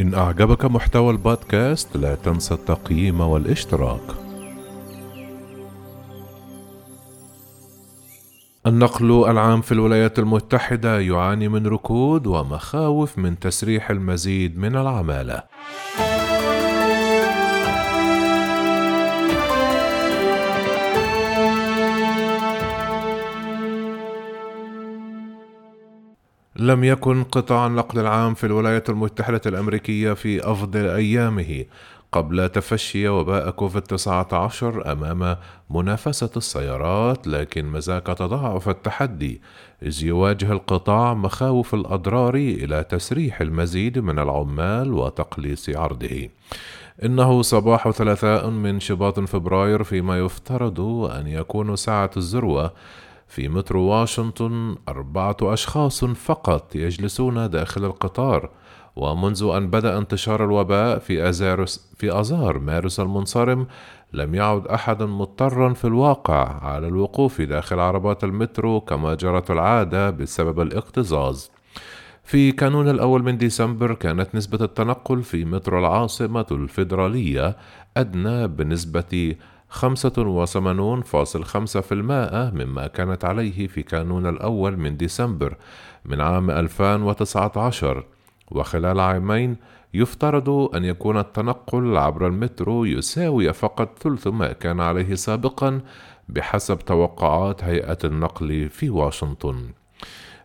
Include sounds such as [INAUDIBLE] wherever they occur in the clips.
إن أعجبك محتوى البودكاست لا تنسى التقييم والاشتراك. النقل العام في الولايات المتحدة يعاني من ركود ومخاوف من تسريح المزيد من العمالة. لم يكن قطاع النقل العام في الولايات المتحدة الأمريكية في أفضل أيامه قبل تفشي وباء كوفيد 19 أمام منافسة السيارات لكن مزاك تضاعف التحدي. إذ يواجه القطاع مخاوف الأضرار إلى تسريح المزيد من العمال وتقليص عرضه. إنه صباح ثلاثاء من شباط فبراير فيما يفترض أن يكون ساعة الذروة في مترو واشنطن أربعة أشخاص فقط يجلسون داخل القطار ومنذ أن بدأ انتشار الوباء في أزارس في أزار مارس المنصرم لم يعد أحد مضطرا في الواقع على الوقوف داخل عربات المترو كما جرت العادة بسبب الاكتظاظ. في كانون الأول من ديسمبر كانت نسبة التنقل في مترو العاصمة الفيدرالية أدنى بنسبة 85.5% مما كانت عليه في كانون الأول من ديسمبر من عام 2019 وخلال عامين يفترض أن يكون التنقل عبر المترو يساوي فقط ثلث ما كان عليه سابقا بحسب توقعات هيئة النقل في واشنطن.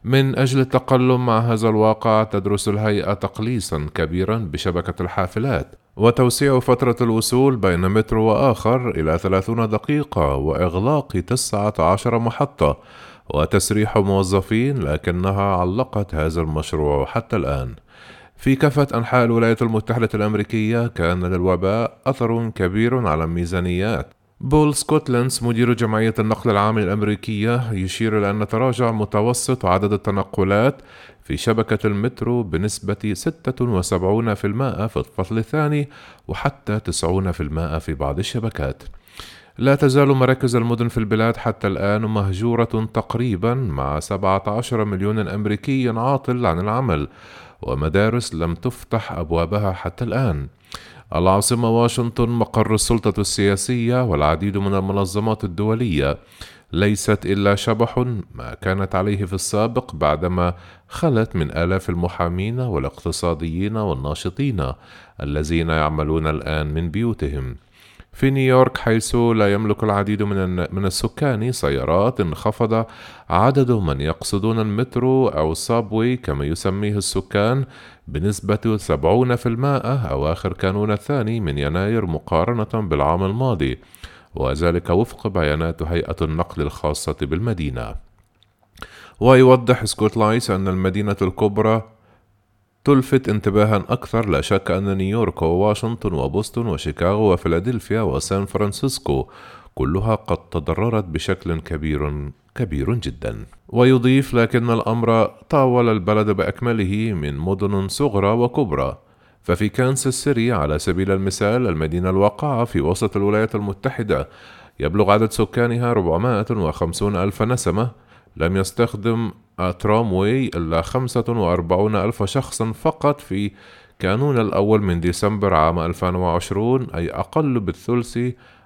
من أجل التقلم مع هذا الواقع تدرس الهيئة تقليصا كبيرا بشبكة الحافلات وتوسيع فترة الوصول بين مترو وآخر إلى 30 دقيقة وإغلاق 19 محطة وتسريح موظفين لكنها علقت هذا المشروع حتى الآن. في كافة أنحاء الولايات المتحدة الأمريكية كان للوباء أثر كبير على الميزانيات. بول سكوتلانس مدير جمعية النقل العام الأمريكية يشير إلى أن تراجع متوسط عدد التنقلات في شبكة المترو بنسبة 76% في الفصل الثاني وحتى 90% في بعض الشبكات. لا تزال مراكز المدن في البلاد حتى الآن مهجورة تقريبا مع 17 مليون أمريكي عاطل عن العمل ومدارس لم تفتح أبوابها حتى الآن. العاصمة واشنطن مقر السلطة السياسية والعديد من المنظمات الدولية ليست إلا شبح ما كانت عليه في السابق بعدما خلت من آلاف المحامين والاقتصاديين والناشطين الذين يعملون الآن من بيوتهم. في نيويورك حيث لا يملك العديد من من السكان سيارات انخفض عدد من يقصدون المترو أو السابوي كما يسميه السكان بنسبة 70% أواخر كانون الثاني من يناير مقارنة بالعام الماضي وذلك وفق بيانات هيئة النقل الخاصة بالمدينة. ويوضح سكوت لايس أن المدينة الكبرى تلفت انتباها أكثر لا شك أن نيويورك وواشنطن وبوسطن وشيكاغو وفيلادلفيا وسان فرانسيسكو كلها قد تضررت بشكل كبير كبير جدا. ويضيف لكن الأمر طاول البلد بأكمله من مدن صغرى وكبرى. ففي كانساس سيتي على سبيل المثال المدينة الواقعة في وسط الولايات المتحدة يبلغ عدد سكانها 450 ألف نسمة لم يستخدم تراموي إلا 45 ألف شخص فقط في كانون الأول من ديسمبر عام 2020 أي أقل بالثلث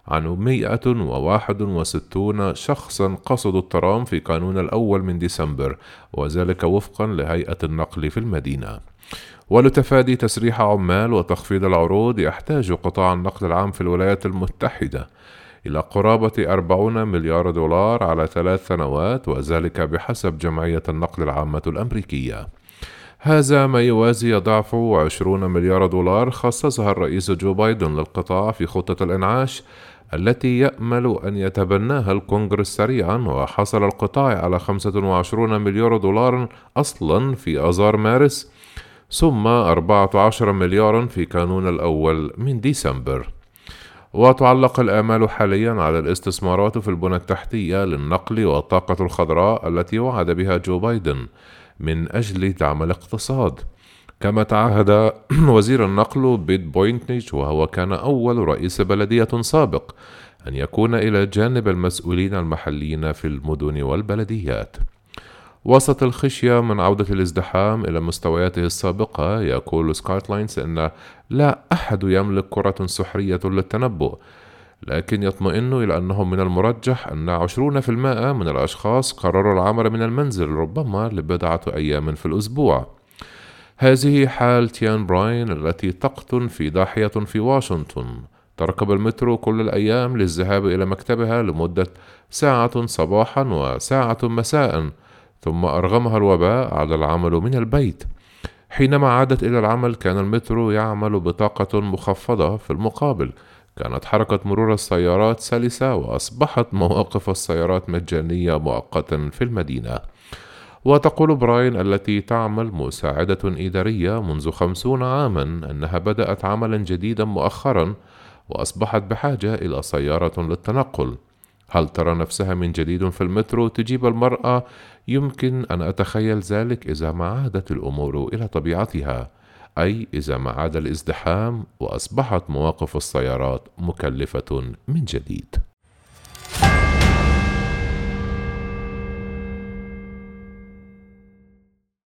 عن 161 شخصا قصدوا الترام في كانون الأول من ديسمبر وذلك وفقا لهيئة النقل في المدينة. ولتفادي تسريح عمال وتخفيض العروض يحتاج قطاع النقل العام في الولايات المتحدة إلى قرابة 40 مليار دولار على ثلاث سنوات وذلك بحسب جمعية النقل العامة الأمريكية. هذا ما يوازي ضعف 20 مليار دولار خصصها الرئيس جو بايدن للقطاع في خطة الإنعاش التي يأمل أن يتبناها الكونغرس سريعا وحصل القطاع على 25 مليار دولار أصلا في آذار مارس ثم 14 مليارا في كانون الأول من ديسمبر وتعلق الآمال حاليا على الاستثمارات في البنى التحتية للنقل والطاقة الخضراء التي وعد بها جو بايدن من أجل دعم الاقتصاد. كما تعهد [CLEARS THROAT] وزير النقل بيت بوتيدجيج وهو كان أول رئيس بلدية سابق أن يكون إلى جانب المسؤولين المحليين في المدن والبلديات. وسط الخشية من عودة الازدحام إلى مستوياته السابقة يقول سكوت لاينز أن لا أحد يملك كرة سحرية للتنبؤ لكن يطمئن إلى أنه من المرجح أن عشرون في المائة من الأشخاص قرروا العمل من المنزل ربما لبضعة أيام في الأسبوع. هذه حال تيان براين التي تقطن في ضاحية في واشنطن. تركب المترو كل الأيام للذهاب إلى مكتبها لمدة ساعة صباحا وساعة مساء. ثم أرغمها الوباء على العمل من البيت. حينما عادت إلى العمل كان المترو يعمل بطاقة مخفضة في المقابل. كانت حركة مرور السيارات سلسة وأصبحت مواقف السيارات مجانية مؤقتا في المدينة. وتقول براين التي تعمل مساعدة إدارية منذ خمسون عاما أنها بدأت عملا جديدا مؤخرا وأصبحت بحاجة إلى سيارة للتنقل. هل ترى نفسها من جديد في المترو تجيب المرأة؟ يمكن أن أتخيل ذلك إذا ما عادت الأمور إلى طبيعتها. أي إذا ما عاد الازدحام وأصبحت مواقف السيارات مكلفة من جديد.